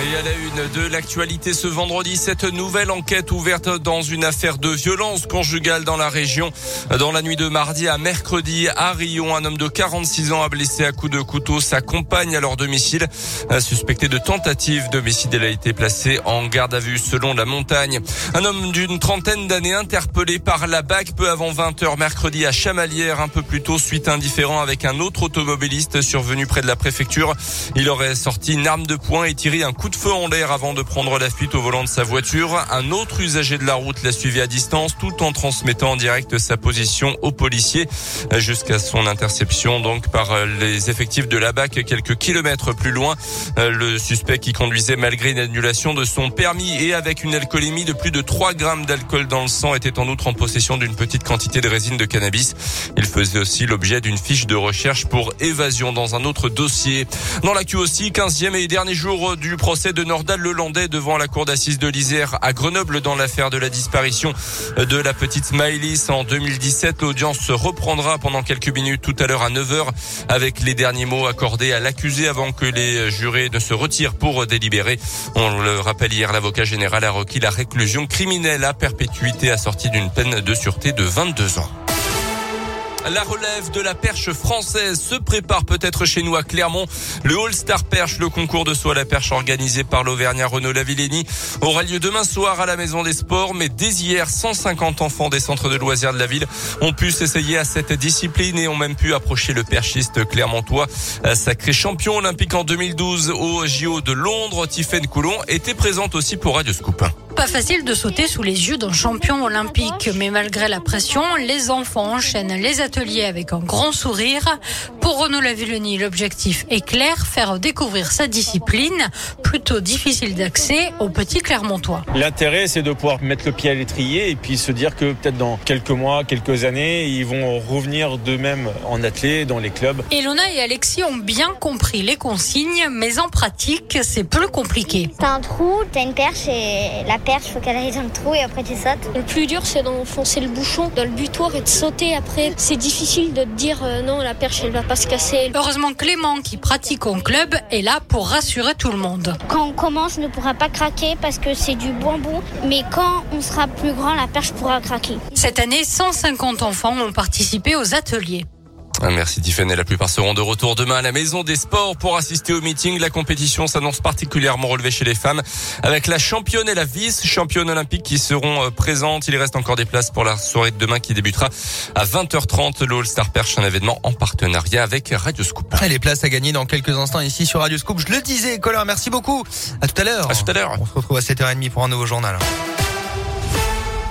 Et à la une de l'actualité ce vendredi, cette nouvelle enquête ouverte dans une affaire de violence conjugale dans la région. Dans la nuit de mardi à mercredi, à Rion, un homme de 46 ans a blessé à coups de couteau sa compagne à leur domicile. Suspecté de tentative d'homicide, elle a été placé en garde à vue selon la montagne. Un homme d'une trentaine d'années interpellé par la BAC peu avant 20h mercredi à Chamalières, un peu plus tôt, suite indifférent avec un autre automobiliste survenu près de la préfecture. Il aurait sorti une arme de poing et tiré un coup de feu en l'air avant de prendre la fuite au volant de sa voiture. Un autre usager de la route l'a suivi à distance tout en transmettant en direct sa position aux policiers jusqu'à son interception donc par les effectifs de la BAC quelques kilomètres plus loin. Le suspect qui conduisait malgré une annulation de son permis et avec une alcoolémie de plus de 3 grammes d'alcool dans le sang était en outre en possession d'une petite quantité de résine de cannabis. Il faisait aussi l'objet d'une fiche de recherche pour évasion dans un autre dossier. Dans l'actu aussi, 15e et dernier jour du procès procès de Nordal Lelandais devant la cour d'assises de l'Isère à Grenoble dans l'affaire de la disparition de la petite Maëlys en 2017. L'audience se reprendra pendant quelques minutes tout à l'heure à 9h avec les derniers mots accordés à l'accusé avant que les jurés ne se retirent pour délibérer. On le rappelle hier, l'avocat général a requis la réclusion criminelle à perpétuité assortie d'une peine de sûreté de 22 ans. La relève de la perche française se prépare peut-être chez nous à Clermont. Le All-Star Perche, le concours de saut à la perche organisé par l'Auvergnat Renault Lavillenie, aura lieu demain soir à la Maison des Sports. Mais dès hier, 150 enfants des centres de loisirs de la ville ont pu s'essayer à cette discipline et ont même pu approcher le perchiste clermontois, sacré champion olympique en 2012 au JO de Londres. Tiffaine Coulon était présente aussi pour Radio Scoop. Pas facile de sauter sous les yeux d'un champion olympique, mais malgré la pression, les enfants enchaînent les ateliers avec un grand sourire. Pour Renaud Lavillenie, l'objectif est clair, faire découvrir sa discipline, plutôt difficile d'accès aux petits Clermontois. L'intérêt, c'est de pouvoir mettre le pied à l'étrier et puis se dire que peut-être dans quelques mois, quelques années, ils vont revenir d'eux-mêmes en athlète dans les clubs. Elona et Alexis ont bien compris les consignes, mais en pratique, c'est plus compliqué. T'as un trou, t'as une perche et la perche, faut qu'elle aille dans le trou et après tu sautes. Le plus dur, c'est d'enfoncer le bouchon dans le butoir et de sauter après. C'est difficile de te dire euh, non, la perche, elle va pas Heureusement, Clément, qui pratique en club, est là pour rassurer tout le monde. Quand on commence, on ne pourra pas craquer parce que c'est du bambou, mais quand on sera plus grand, la perche pourra craquer. Cette année, 150 enfants ont participé aux ateliers. Merci Tiffany. La plupart seront de retour demain à la Maison des Sports pour assister au meeting. La compétition s'annonce particulièrement relevée chez les femmes avec la championne et la vice-championne olympique qui seront présentes. Il reste encore des places pour la soirée de demain qui débutera à 20h30. Le All-Star Perche, un événement en partenariat avec Radio Scoop. Et les places à gagner dans quelques instants ici sur Radio Scoop. Je le disais, Colin, merci beaucoup. À tout à l'heure. À tout à l'heure. On se retrouve à 7h30 pour un nouveau journal.